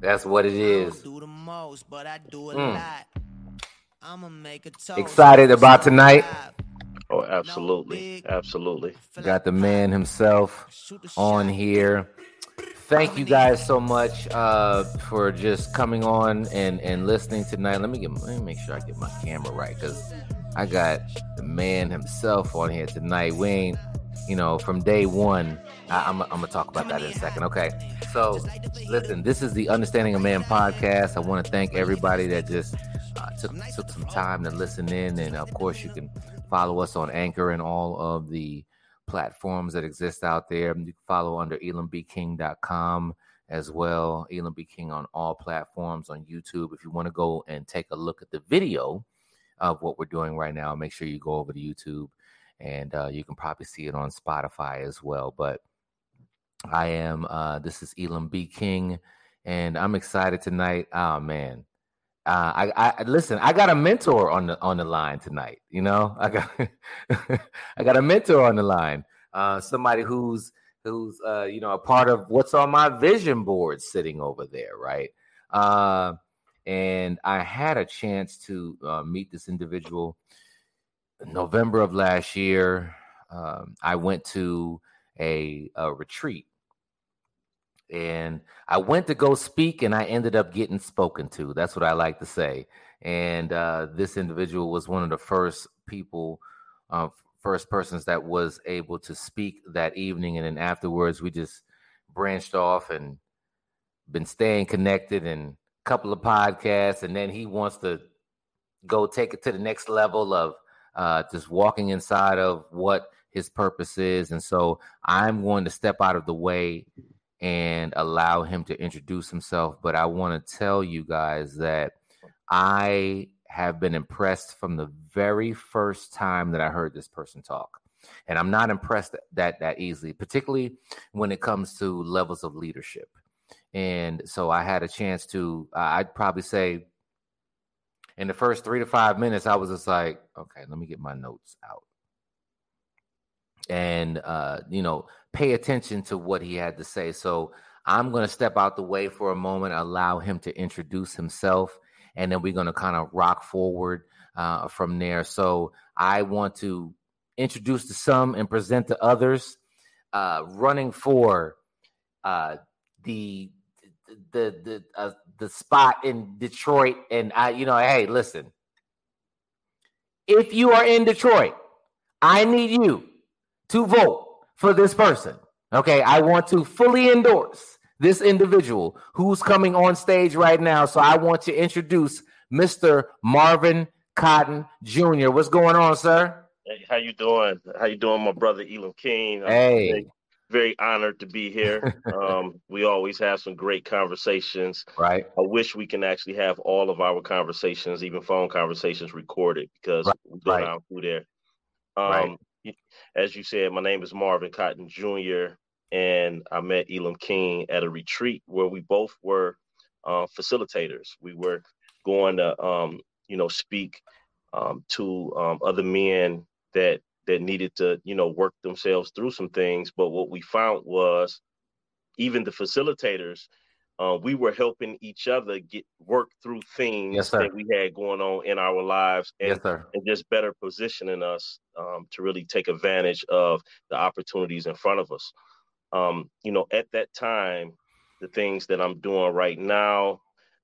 That's what it is. Do the most, but I do a Mm. lot. I'ma make a toast. Excited about tonight? Oh, absolutely, absolutely. Got the man himself on here. Thank you guys so much uh, for just coming on and, and listening tonight. Let me get let me make sure I get my camera right because I got the man himself on here tonight. We ain't, you know, from day one. I, I'm, I'm gonna talk about that in a second. Okay, so listen, this is the Understanding a Man podcast. I want to thank everybody that just uh, took took some time to listen in, and of course, you can follow us on Anchor and all of the platforms that exist out there. You can follow under elambking.com as well. Elam B. King on all platforms on YouTube. If you want to go and take a look at the video of what we're doing right now, make sure you go over to YouTube and uh, you can probably see it on Spotify as well. But I am, uh, this is Elam B. King, and I'm excited tonight. Oh, man. Uh, I, I listen. I got a mentor on the on the line tonight. You know, I got I got a mentor on the line. Uh, somebody who's who's uh, you know a part of what's on my vision board sitting over there, right? Uh, and I had a chance to uh, meet this individual in November of last year. Um, I went to a, a retreat and I went to go speak, and I ended up getting spoken to. That's what I like to say. And uh, this individual was one of the first people, uh, first persons that was able to speak that evening. And then afterwards, we just branched off and been staying connected and a couple of podcasts. And then he wants to go take it to the next level of uh, just walking inside of what his purpose is. And so I'm going to step out of the way and allow him to introduce himself. But I want to tell you guys that I have been impressed from the very first time that I heard this person talk. And I'm not impressed that that easily, particularly when it comes to levels of leadership. And so I had a chance to, uh, I'd probably say in the first three to five minutes, I was just like, okay, let me get my notes out. And, uh, you know, pay attention to what he had to say. So I'm going to step out the way for a moment, allow him to introduce himself, and then we're going to kind of rock forward uh, from there. So I want to introduce to some and present to others, uh, running for uh, the the the uh, the spot in Detroit. And I, you know, hey, listen, if you are in Detroit, I need you to vote for this person. Okay, I want to fully endorse this individual who's coming on stage right now. So I want to introduce Mr. Marvin Cotton Jr. What's going on, sir? Hey, how you doing? How you doing, my brother Elam King? Hey. Very, honored to be here. um, we always have some great conversations. Right. I wish we can actually have all of our conversations, even phone conversations, recorded because Right, we go right. down through there. Um, Right. As you said, my name is Marvin Cotton Jr. and I met Elam King at a retreat where we both were uh, facilitators. We were going to, um, you know, speak um, to um, other men that that needed to, you know, work themselves through some things. But what we found was even the facilitators, uh, we were helping each other get work through things Yes, that we had going on in our lives and, Yes, and just better positioning us um, to really take advantage of the opportunities in front of us. Um, you know, at that time, the things that I'm doing right now,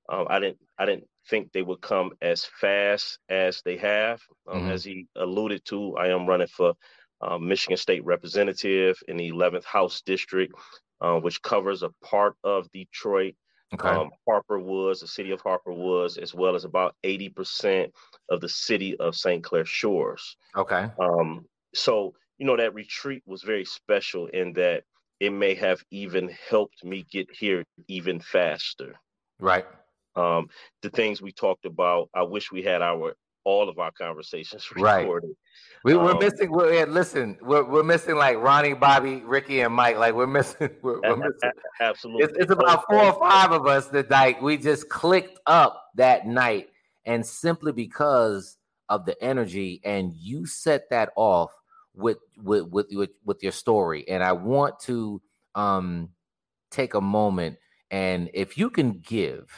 um, I didn't I didn't think they would come as fast as they have. Um, Mhm. As he alluded to, I am running for uh, Michigan State Representative in the 11th House District, uh, which covers a part of Detroit, Okay. um, Harper Woods, the city of Harper Woods, as well as about 80% of the city of St. Clair Shores. okay. Um, so, you know, that retreat was very special in that it may have even helped me get here even faster. Right. Um, the things we talked about, I wish we had our all of our conversations Right. recorded. We, we're Um, missing. We're, listen, we're, we're missing like Ronnie, Bobby, Ricky, and Mike. Like we're missing. We're, we're missing. Absolutely. It's, it's about four or five of us that like we just clicked up that night, and simply because of the energy, and you set that off with with with with, with your story. And I want to um take a moment And if you can give,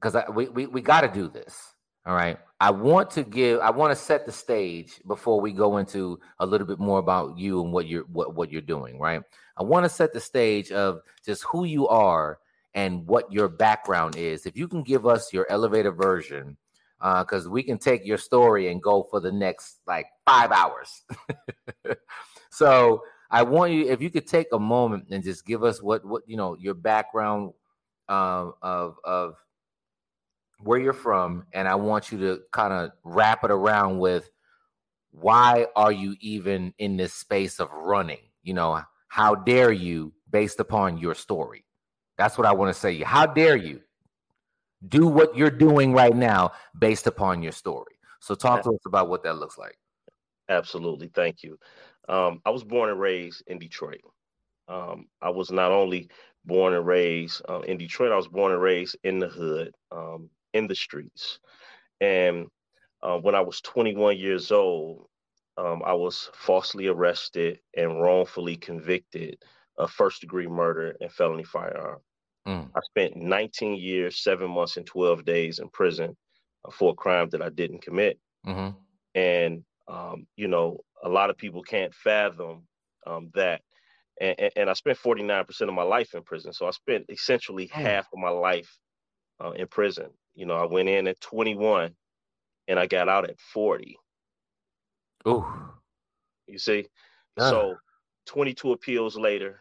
because we, we, we got to do this. All right. I want to give, I want to set the stage before we go into a little bit more about you and what you're what, what you're doing, right? I want to set the stage of just who you are and what your background is. If you can give us your elevator version, because uh, we can take your story and go for the next like five hours. so I want you, if you could take a moment and just give us what what you know your background um, of of where you're from, and I want you to kind of wrap it around with why are you even in this space of running? You know, how dare you based upon your story? That's what I want to say. How dare you do what you're doing right now based upon your story? So talk to us about what that looks like. Absolutely. Thank you. Um, I was born and raised in Detroit. Um, I was not only born and raised uh, in Detroit, I was born and raised in the hood, um, in the streets. And uh, when I was 21 years old, um, I was falsely arrested and wrongfully convicted of first degree murder and felony firearm. Mm. I spent 19 years, seven months, and 12 days in prison uh, for a crime that I didn't commit. Mm-hmm. And, um, you know, a lot of people can't fathom um, that. And, and, I spent 49% of my life in prison. So I spent essentially mm. half of my life uh, in prison. You know, I went in at 21 and I got out at 40. Oh, you see? So 22 appeals later,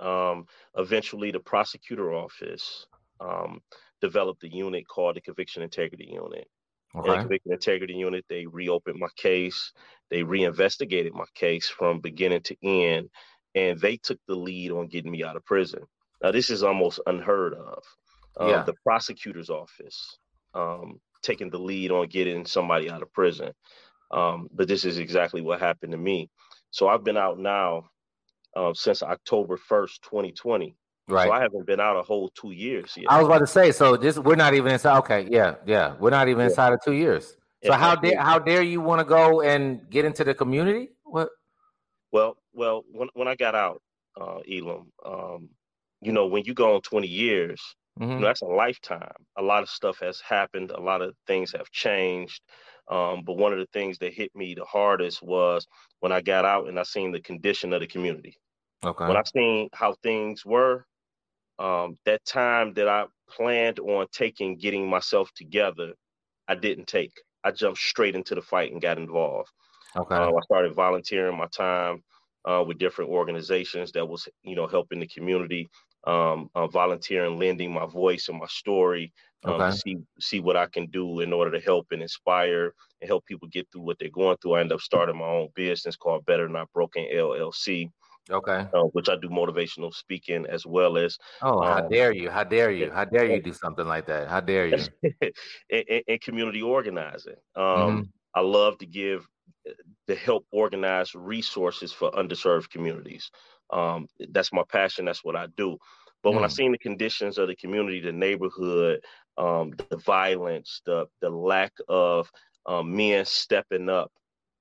um, eventually the prosecutor office um, developed a unit called the Conviction Integrity Unit. Okay. In the Conviction Integrity Unit, they reopened my case. They reinvestigated my case from beginning to end, and they took the lead on getting me out of prison. Now, this is almost unheard of. Um, yeah. The prosecutor's office um, taking the lead on getting somebody out of prison. Um, but this is exactly what happened to me. So I've been out now uh, since October 1st, 2020. Right. So I haven't been out a whole two years yet. I was about to say, so this we're not even inside. Okay, yeah, yeah, we're not even yeah. inside of two years. So how dare how dare you want to go and get into the community? What? Well, well, when when I got out, uh, Elam, um, you know, when you go on twenty years, mm-hmm. you know, that's a lifetime. A lot of stuff has happened. A lot of things have changed. Um, but one of the things that hit me the hardest was when I got out and I seen the condition of the community. Okay. When I seen how things were, um, that time that I planned on taking, getting myself together, I didn't take. I jumped straight into the fight and got involved. Okay. Uh, I started volunteering my time uh, with different organizations that was, you know, helping the community, um, uh, volunteering, lending my voice and my story um, okay. see see what I can do in order to help and inspire and help people get through what they're going through. I end up starting my own business called Better Not Broken LLC. Okay. Uh, which I do motivational speaking as well as. Oh, um, how dare you! How dare you! How dare you do something like that? How dare you! and, and, community organizing. Um, mm-hmm. I love to give to help organize resources for underserved communities. Um, that's my passion. That's what I do. But mm. when I mm. seen the conditions of the community, the neighborhood, um, the violence, the the lack of um, men stepping up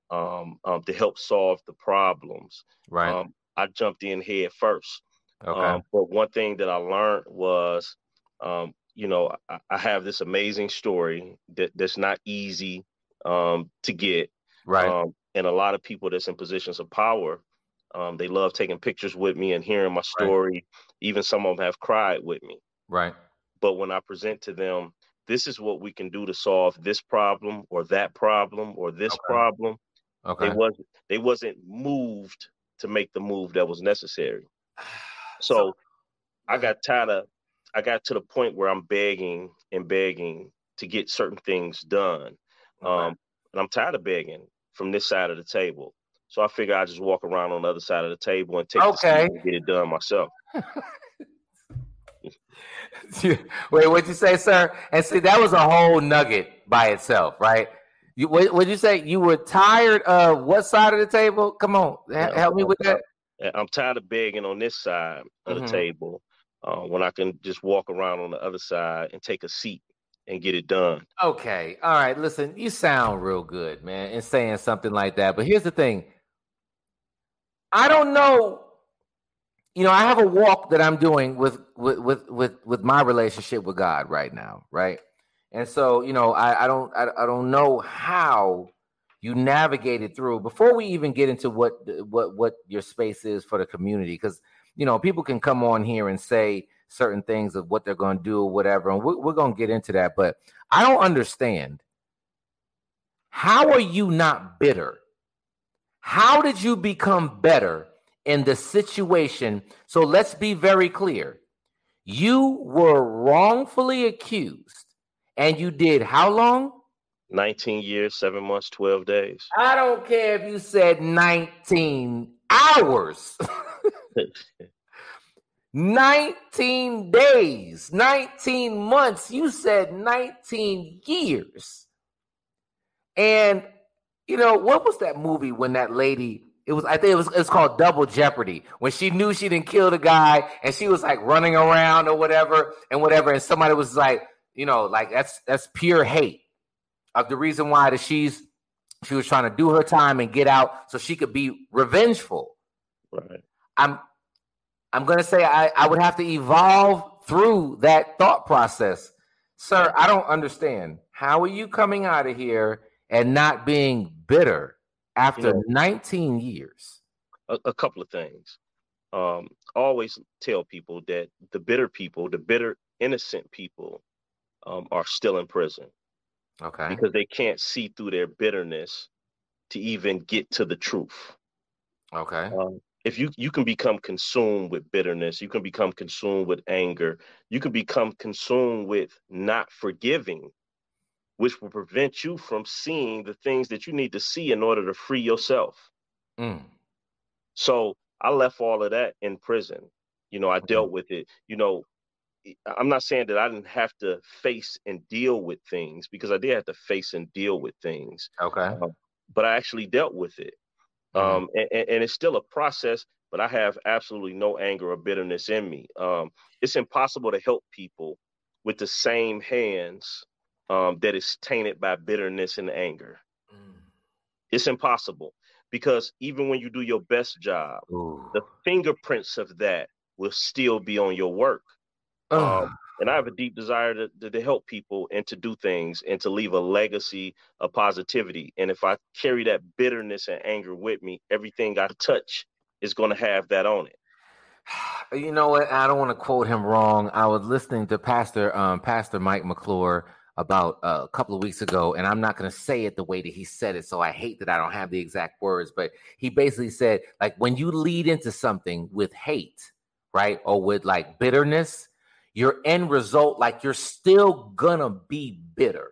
um, um, to help solve the problems. Right. Um, I jumped in head first. Okay. Um, but one thing that I learned was, um, you know, I, I, have this amazing story that, that's not easy um, to get. Right. Um, and a lot of people that's in positions of power, um, they love taking pictures with me and hearing my story. Right. Even some of them have cried with me. Right. But when I present to them, this is what we can do to solve this problem or that problem or this okay. problem. Okay. They wasn't they wasn't moved to make the move that was necessary. So, so I got tired of I got to the point where I'm begging and begging to get certain things done. Okay. Um, and I'm tired of begging from this side of the table. So I figure I just walk around on the other side of the table and take okay. and get it done myself. Wait, what'd you say, sir? And see, that was a whole nugget by itself, right? You, what would you say? You were tired of what side of the table? Come on, yeah, help me with that. I'm tired of begging on this side of mm-hmm. the table uh, when I can just walk around on the other side and take a seat and get it done. Okay, all right. Listen, you sound real good, man, in saying something like that. But here's the thing: I don't know you know, I have a walk that I'm doing with with with with, with my relationship with God right now, right? And so, you know, I, I don't I, I don't know how you navigated through before we even get into what what what your space is for the community because you know people can come on here and say certain things of what they're going to do or whatever and we're, we're going to get into that but i don't understand. How are you not bitter? How did you become better in the situation? So let's be very clear. You were wrongfully accused and you did how long? 19 years, seven months, 12 days. I don't care if you said 19 hours. 19 days, 19 months. You said 19 years. And you know, what was that movie when that lady it was I think it was it's called Double Jeopardy when she knew she didn't kill the guy and she was like running around or whatever and whatever and somebody was like, you know, like that's that's pure hate of the reason why that she's she was trying to do her time and get out so she could be revengeful. Right. I'm I'm gonna say I, I would have to evolve through that thought process. Sir, I don't understand. How are you coming out of here and not being bitter after you know, 19 years? A, a couple of things. Um, always tell people that the bitter people, the bitter innocent people, um, are still in prison. Okay. Because they can't see through their bitterness to even get to the truth. Okay. Um, if you you can become consumed with bitterness, you can become consumed with anger, you can become consumed with not forgiving, which will prevent you from seeing the things that you need to see in order to free yourself. Mm. So I left all of that in prison. You know, I dealt with it. You know, I'm not saying that I didn't have to face and deal with things because I did have to face and deal with things. Okay. Um, but I actually dealt with it. Mm-hmm. Um, and, and, it's still a process, but I have absolutely no anger or bitterness in me. Um, it's impossible to help people with the same hands um, that is tainted by bitterness and anger. Mm. It's impossible because even when you do your best job, Ooh. the fingerprints of that will still be on your work. Um, and I have a deep desire to, to, to, help people and to do things and to leave a legacy of positivity. And if I carry that bitterness and anger with me, everything I touch is going to have that on it. You know what? I don't want to quote him wrong. I was listening to Pastor um, Pastor Mike McClure about uh, a couple of weeks ago, and I'm not going to say it the way that he said it. So I hate that I don't have the exact words, but he basically said, like, when you lead into something with hate, right, or with like bitterness, your end result, like you're still gonna be bitter.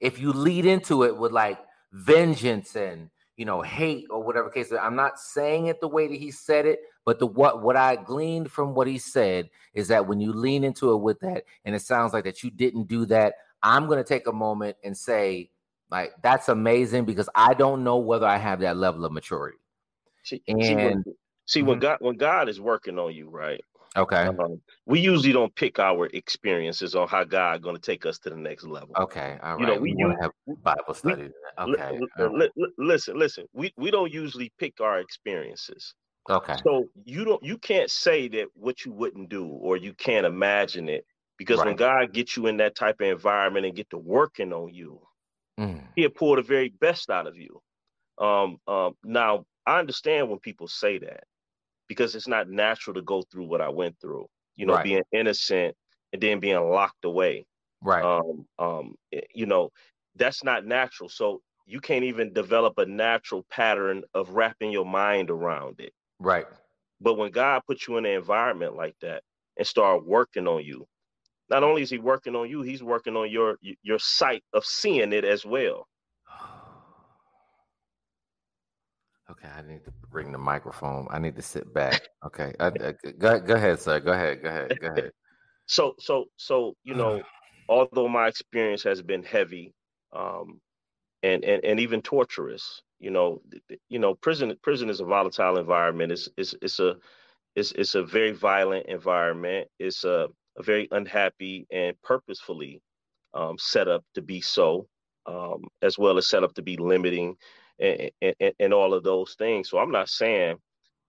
If you lead into it with like vengeance and you know hate or whatever case, I'm not saying it the way that he said it, but the what what I gleaned from what he said is that when you lean into it with that, and it sounds like that you didn't do that, I'm gonna take a moment and say, like, that's amazing because I don't know whether I have that level of maturity. See, and see, when, see, mm-hmm. God when God is working on you, right? Okay. Um, we usually don't pick our experiences on how God going to take us to the next level. Okay. All right. You know, we, we have Bible study. We, okay. Li- li- listen, listen. We we don't usually pick our experiences. Okay. So you don't you can't say that what you wouldn't do or you can't imagine it because right. when God gets you in that type of environment and get to working on you, mm. He'll pull the very best out of you. Um, um, now I understand when people say that because it's not natural to go through what I went through. You know, right. being innocent and then being locked away. Right. Um, um, eh, you know, that's not natural. So you can't even develop a natural pattern of wrapping your mind around it. Right. But when God puts you in an environment like that and start working on you, not only is he working on you, he's working on your your sight of seeing it as well. Okay, I need to bring the microphone. I need to sit back. Okay, I, I, go go ahead, sir. Go ahead. Go ahead. Go ahead. So so so you know, although my experience has been heavy, um, and and and even torturous, you know, you know, prison prison is a volatile environment. It's it's it's a it's it's a very violent environment. It's a, a very unhappy and purposefully um, set up to be so, um, as well as set up to be limiting and, and, all of those things. So I'm not saying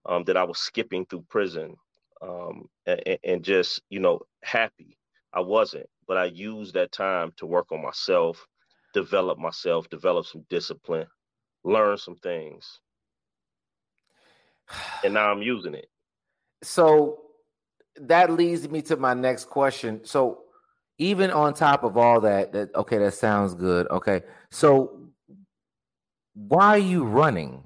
um, that I was skipping through prison. um, and, and just you know happy. I wasn't, but I used that time to work on myself, develop myself, develop some discipline, learn some things, and now I'm using it. So that leads me to my next question. So even on top of all that, that okay, that sounds good. Okay, so why are you running?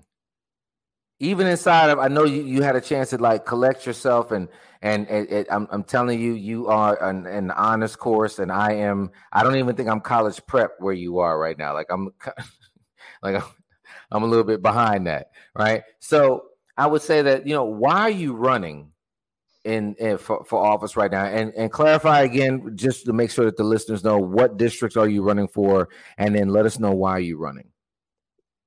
Even inside of, I know you, you had a chance to like collect yourself, and and it, it, I'm I'm telling you, you are an, an honest course, and I am. I don't even think I'm college prep where you are right now. Like I'm, like I'm, I'm a little bit behind that, right? So I would say that you know why are you running in, in for, for office right now, and and clarify again just to make sure that the listeners know what districts are you running for, and then let us know why you're running.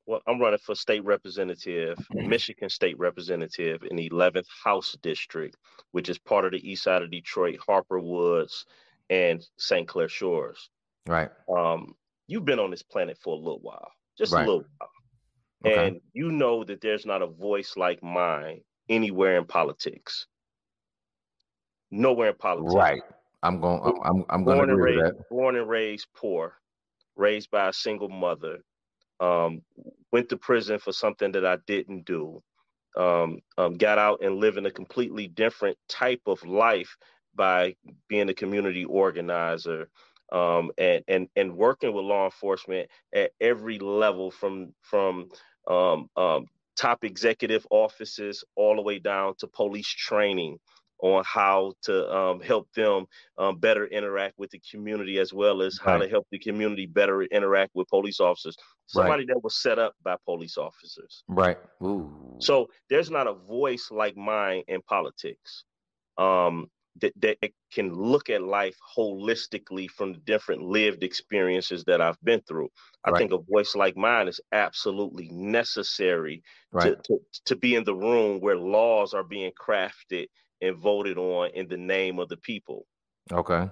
Well, I'm running for state representative, Michigan state representative in the 11th House District, which is part of the east side of Detroit, Harper Woods, and St. Clair Shores. Right. Um, you've been on this planet for a little while, just Right. a little while. Okay. And you know that there's not a voice like mine anywhere in politics. Nowhere in politics. Right. I'm going. I'm I'm going to agree with raised, that. born and raised poor, raised by a single mother. Um, went to prison for something that I didn't do. Um, um, got out and living a completely different type of life by being a community organizer um, and and and working with law enforcement at every level, from from um, um, top executive offices all the way down to police training on how to um, help them um, better interact with the community as well as how Right. to help the community better interact with police officers. Right. Somebody that was set up by police officers. Right. Ooh. So there's not a voice like mine in politics um, that, that can look at life holistically from the different lived experiences that I've been through. I Right. think a voice like mine is absolutely necessary right. to, to, to be in the room where laws are being crafted and voted on in the name of the people. Okay.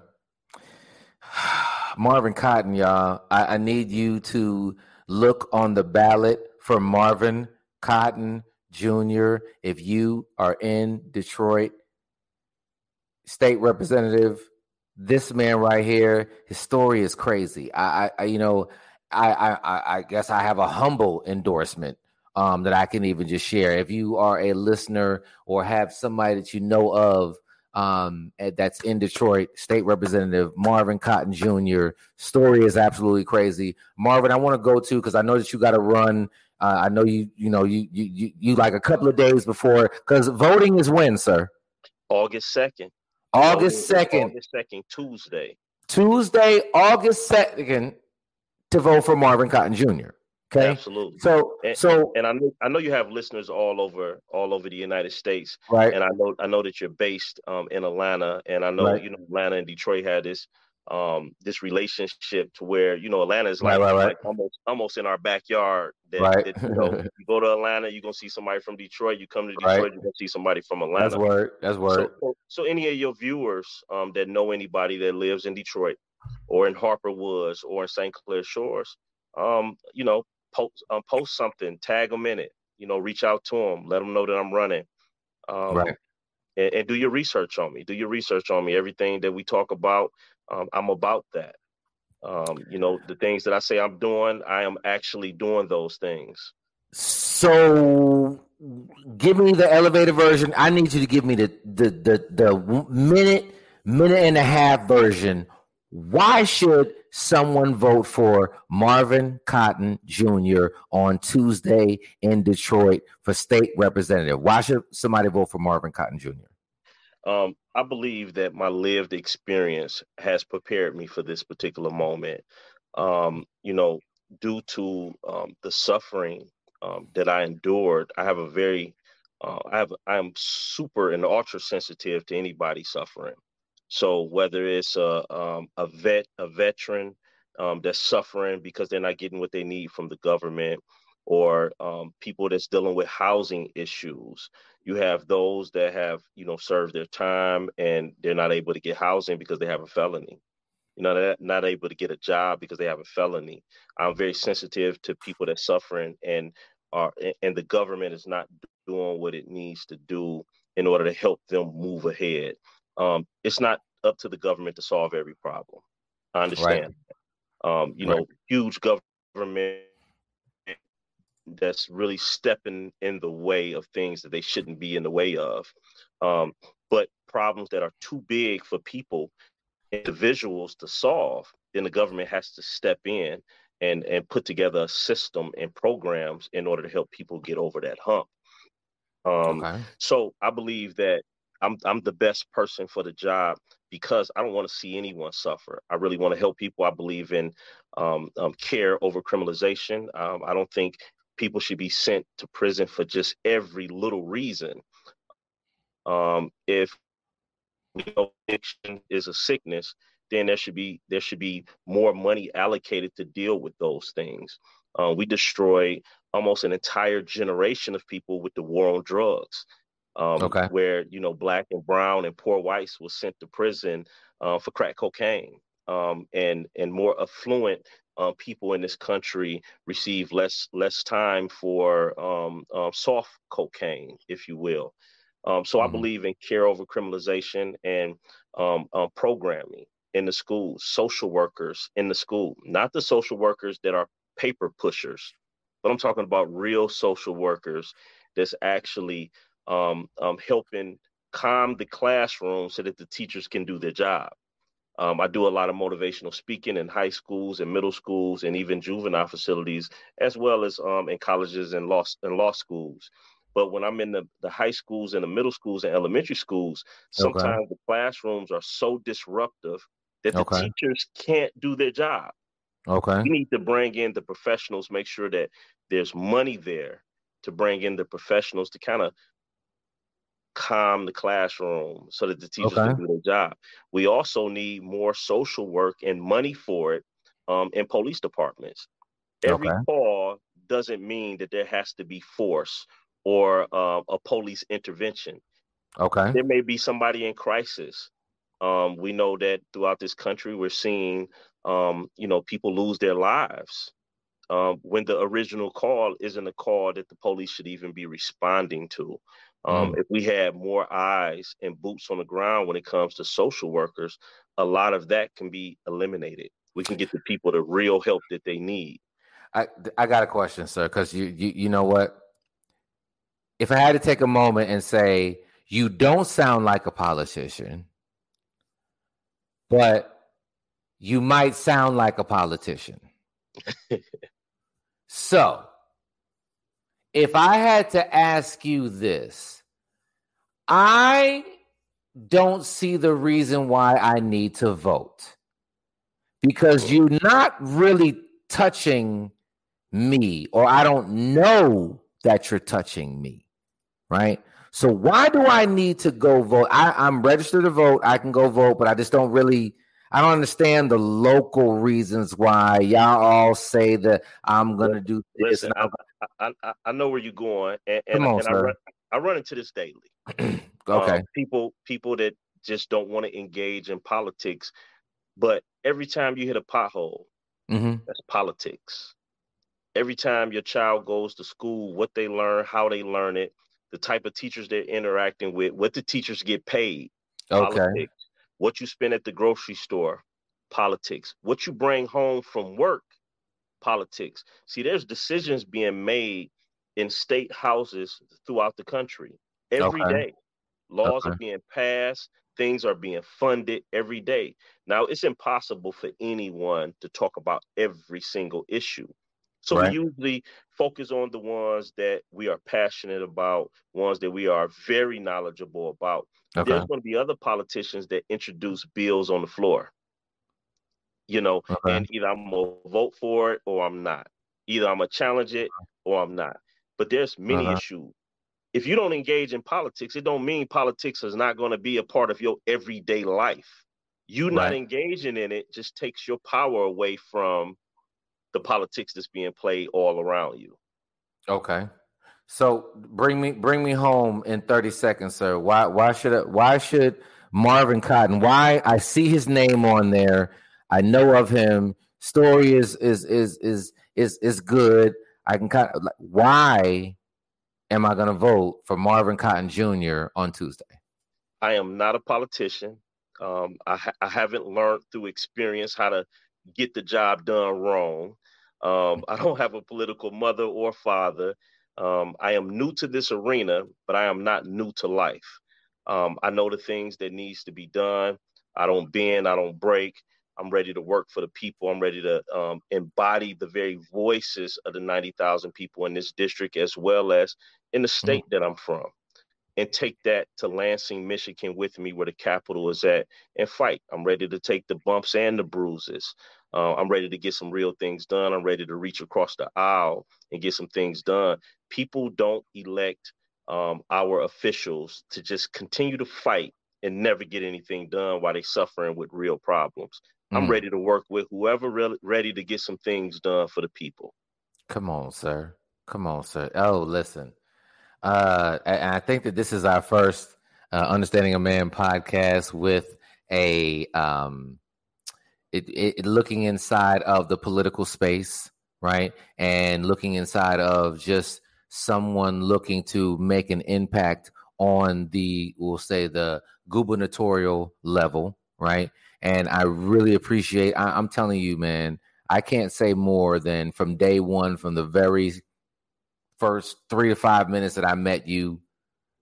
Marvin Cotton, y'all. I, I need you to look on the ballot for Marvin Cotton Jr. If you are in Detroit, state representative, this man right here, his story is crazy. I, I, you know, I, I- I guess I have a humble endorsement um, that I can even just share. If you are a listener or have somebody that you know of um, that's in Detroit, State Representative Marvin Cotton Jr. Story is absolutely crazy. Marvin, I want to go to because I know that you got to run. Uh, I know you, you know, you, you, you, you like a couple of days before because voting is when, sir? August 2nd. August 2nd, August 2nd, Tuesday. Tuesday, August 2nd to vote for Marvin Cotton Jr. Okay. Absolutely. So, And- so, and I know I know you have listeners all over all over the United States, right. and I know I know that you're based um, in Atlanta, and I know Right. you know Atlanta and Detroit had this um, this relationship to where you know Atlanta is like, right, right. like almost almost in our backyard. That, Right. that, you, know, you go to Atlanta, you're gonna see somebody from Detroit. You come to. Detroit, you're gonna see somebody from Atlanta. That's word. That's word. so, so any of your viewers um, that know anybody that lives in Detroit or in Harper Woods or in St. Clair Shores, um, you know, post um, post something, tag them in it. You know, reach out to them, let them know that I'm running. Um, Right. and, and do your research on me. Do your research on me. Everything that we talk about, um, I'm about that. Um, you know, the things that I say I'm doing, I am actually doing those things. So, give me the elevator version. I need you to give me the the the, the minute minute and a half version. Why should someone vote for Marvin Cotton Jr. on Tuesday in Detroit for state representative? Why should somebody vote for Marvin Cotton Jr.? Um, I believe that my lived experience has prepared me for this particular moment. Um, you know, due to um, the suffering um, that I endured, I have a very, uh, I have, I am super and ultra sensitive to anybody suffering. So whether it's a um, a vet, a veteran um, that's suffering because they're not getting what they need from the government, or um, people that's dealing with housing issues, you have those that have you know served their time and they're not able to get housing because they have a felony you know they're not able to get a job because they have a felony i'm very sensitive to people that suffering and are and the government is not doing what it needs to do in order to help them move ahead. Um, it's not up to the government to solve every problem. I understand. Right. Um, you right. know, huge government that's really stepping in the way of things that they shouldn't be in the way of. Um, but problems that are too big for people, individuals to solve, then the government has to step in and and put together a system and programs in order to help people get over that hump. Um, okay. So I believe that I'm I'm the best person for the job because I don't want to see anyone suffer. I really want to help people. I believe in um, um, care over criminalization. Um, I don't think people should be sent to prison for just every little reason. Um, if addiction is a sickness, then there should be there should be more money allocated to deal with those things. Uh, we destroy almost an entire generation of people with the war on drugs. Um, okay. Where you know black and brown and poor whites were sent to prison uh, for crack cocaine, um, and and more affluent uh, people in this country receive less less time for um, uh, soft cocaine, if you will. Um, so mm-hmm. I believe in care over criminalization and um, um, programming in the schools, social workers in the school, not the social workers that are paper pushers, but I'm talking about real social workers that's actually um, um, helping calm the classroom so that the teachers can do their job. Um, I do a lot of motivational speaking in high schools and middle schools and even juvenile facilities, as well as um, in colleges and law and law schools. But when I'm in the, the high schools and the middle schools and elementary schools, sometimes okay. the classrooms are so disruptive that okay. the teachers can't do their job. Okay. We need to bring in the professionals, make sure that there's money there to bring in the professionals to kind of calm the classroom so that the teachers okay. can do their job. We also need more social work and money for it um, in police departments. Every okay. call doesn't mean that there has to be force or uh, a police intervention. Okay. There may be somebody in crisis. Um, we know that throughout this country, we're seeing, um, you know, people lose their lives um, when the original call isn't a call that the police should even be responding to. Um, mm. If we had more eyes and boots on the ground when it comes to social workers, a lot of that can be eliminated. We can get the people the real help that they need. I I got a question, sir, because you, you you know what if I had to take a moment and say, you don't sound like a politician, but you might sound like a politician. so, if I had to ask you this, I don't see the reason why I need to vote because you're not really touching me, or I don't know that you're touching me right? So why do I need to go vote? I, am registered to vote. I can go vote, but I just don't really. I don't understand the local reasons why y'all all say that I'm gonna do this. Listen, I, I, I, know where you're going, and, and, on, and I, run, I, run, into this daily. okay, um, people people that just don't want to engage in politics, but every time you hit a pothole, mm-hmm. that's politics. Every time your child goes to school, what they learn, how they learn it, the type of teachers they're interacting with, what the teachers get paid, okay. politics, what you spend at the grocery store, politics, what you bring home from work, politics. See, there's decisions being made in state houses throughout the country every okay. day. Laws okay. are being passed, things are being funded every day. Now, it's impossible for anyone to talk about every single issue. So right. we usually focus on the ones that we are passionate about, ones that we are very knowledgeable about. Okay. There's going to be other politicians that introduce bills on the floor. You know, okay. and either I'm gonna vote for it or I'm not. Either I'm gonna challenge it or I'm not. But there's many uh-huh. issues. If you don't engage in politics, it don't mean politics is not going to be a part of your everyday life. You right. not engaging in it just takes your power away from the politics that's being played all around you. Okay. So bring me bring me home in 30 seconds, sir. Why why should I, why should Marvin Cotton? Why I see his name on there. I know of him. Story is is is is is is good. I can kind of like why am I going to vote for Marvin Cotton Jr. on Tuesday? I am not a politician. Um, I, ha- I, haven't learned through experience how to get the job done wrong. Um, I don't have a political mother or father. Um, I am new to this arena, but I am not new to life. Um, I know the things that needs to be done. I don't bend. I don't break. I'm ready to work for the people. I'm ready to um, embody the very voices of the 90,000 people in this district, as well as in the mm-hmm. state mm-hmm. that I'm from, and take that to Lansing, Michigan with me, where the capital is at, and fight. I'm ready to take the bumps and the bruises. Uh, I'm ready to get some real things done. I'm ready to reach across the aisle and get some things done. People don't elect um, our officials to just continue to fight and never get anything done while they're suffering with real problems. Mm. I'm ready to work with whoever re- ready to get some things done for the people. Come on, sir. Come on, sir. Oh, listen. Uh, I, I think that this is our first uh, Understanding a Man podcast with a um, it, it, looking inside of the political space, right, and looking inside of just someone looking to make an impact on the we'll say the gubernatorial level, right? And I really appreciate. I, I'm telling you, man, I can't say more than from day one, from the very first three to five minutes that I met you,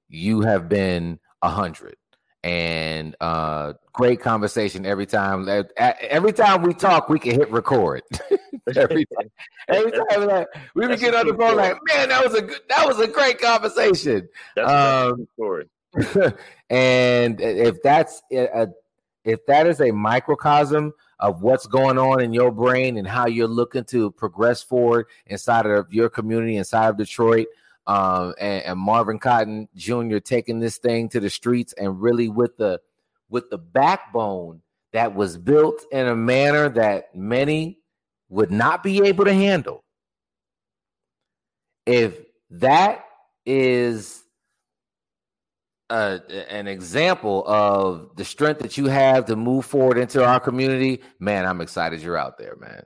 you have been a hundred. And uh great conversation every time every time we talk we can hit record. Every time. Every time like, we would get on the phone like man that was a good that was a great conversation. That's um, story. and if that's a, if that is a microcosm of what's going on in your brain and how you're looking to progress forward inside of your community inside of detroit um, and, and Marvin Cotton Jr. taking this thing to the streets and really with the with the backbone that was built in a manner that many would not be able to handle. If that is a, an example of the strength that you have to move forward into our community, man, I'm excited you're out there, man.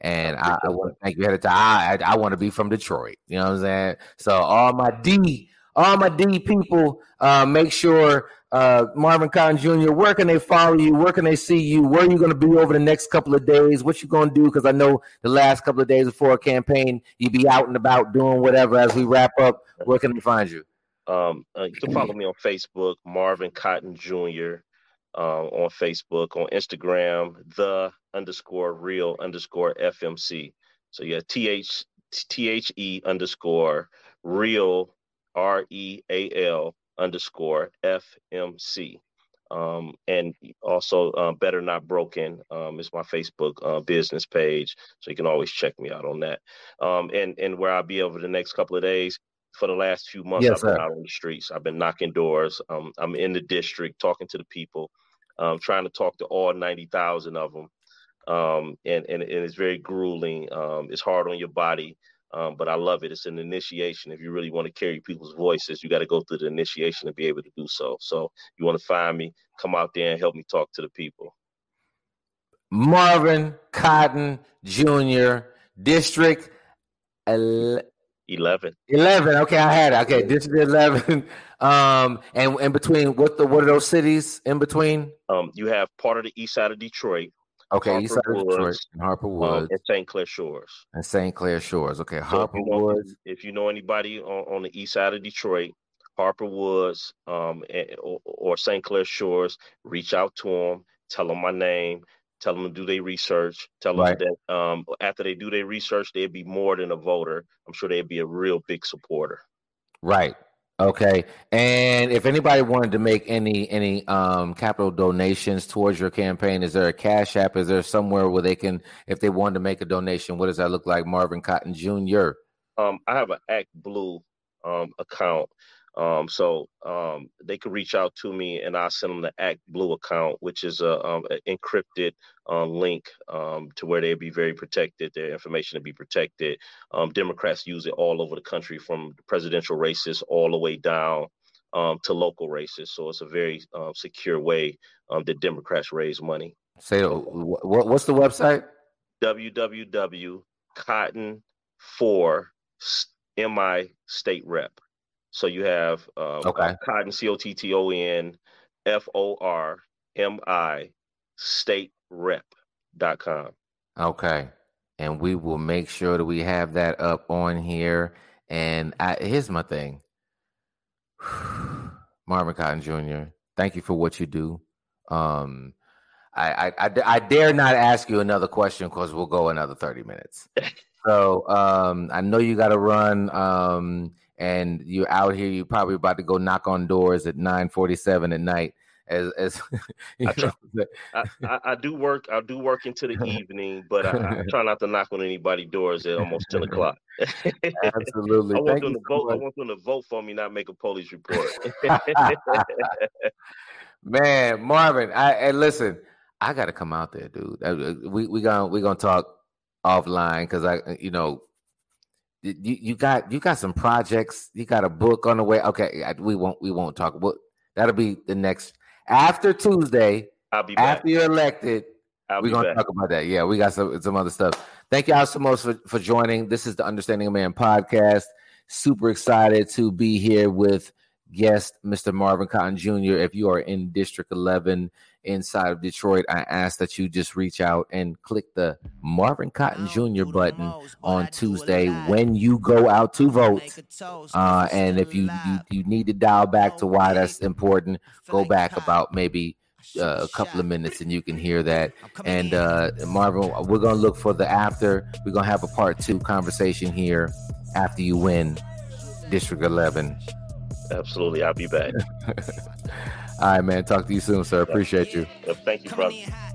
And I, I want to thank you ahead of time. I, I, I want to be from Detroit. You know what I'm saying? So all my D, all my D people, uh, make sure uh, Marvin Cotton Jr. Where can they follow you? Where can they see you? Where are you going to be over the next couple of days? What you going to do? Because I know the last couple of days before a campaign, you be out and about doing whatever. As we wrap up, where can they find you? Um, uh, you can follow me on Facebook, Marvin Cotton Jr uh, on Facebook, on Instagram, the underscore real underscore FMC. So yeah, T H T H E underscore real R E A L underscore FMC. Um, and also uh, better not broken um, is my facebook uh, business page so you can always check me out on that um, and and where i'll be over the next couple of days for the last few months, yes, I've been out on the streets. I've been knocking doors. Um, I'm in the district, talking to the people, um, trying to talk to all ninety thousand of them, um, and, and and it's very grueling. Um, it's hard on your body, um, but I love it. It's an initiation. If you really want to carry people's voices, you got to go through the initiation to be able to do so. So you want to find me, come out there and help me talk to the people. Marvin Cotton Jr. District 11. 11. Okay, I had it. Okay, this is 11. Um, and in between, what the what are those cities in between? Um, you have part of the east side of Detroit. Okay, Harper east side Woods, of Detroit, and Harper Woods, um, and St. Clair Shores. And St. Clair Shores. Okay, so Harper if you know, Woods. If you know anybody on, on, the east side of Detroit, Harper Woods, um, and, or, or St. Clair Shores, reach out to them. Tell them my name tell them to do their research tell them right. that um, after they do their research they'd be more than a voter. I'm sure they'd be a real big supporter. Right. Okay. And if anybody wanted to make any any um capital donations towards your campaign is there a cash app? Is there somewhere where they can if they wanted to make a donation what does that look like? Marvin cotton jr um i have an ActBlue um account um, so um, they can reach out to me and I send them the ActBlue account, which is a um, an encrypted uh, link um, to where they'll be very protected, their information to be protected. Um, Democrats use it all over the country from presidential races all the way down um, to local races. So it's a very secure way that Democrats raise money. Say, uh, so, what's the website? www.cotton4mistaterep.com so you have uh, Okay. Cotton C O T T O N F O R M I State Rep.com. Okay. And we will make sure that we have that up on here. And I, here's my thing Marvin Cotton Jr., thank you for what you do. Um, I, I, I, I dare not ask you another question because we'll go another 30 minutes. So um, I know you got to run, um, and you're out here. You're probably about to go knock on doors at 9:47 at night. As, as you I try- I, I, I do work. I do work into the evening, but I, try not to knock on anybody's doors at almost ten o'clock. absolutely. I want Thank them to so vote. I want them to vote for me, not make a police report. Man, Marvin, I and listen, I got to come out there, dude. Uh, We we gonna we gonna talk offline because I, you know, you you got you got some projects. You got a book on the way. Okay, we won't we won't talk about that'll be the next after Tuesday I'll be back. after you're elected. I'll We're gonna back. talk about that. Yeah, we got some some other stuff. Thank y'all so much for, for joining. This is the Understanding a Man podcast. Super excited to be here with guest Mr. Marvin Cotton Jr. If you are in District 11 inside of Detroit, I ask that you just reach out and click the Marvin Cotton Jr. button on Tuesday when you go out to vote. Uh, and if you, you you need to dial back to why that's important, go back about maybe uh, a couple of minutes and you can hear that. And uh, Marvin, we're gonna look for the after. We're gonna have a part two conversation here after you win District 11. Absolutely, I'll be back. All right, man. Talk to you soon, sir. Appreciate you. Thank you, Coming brother. in high.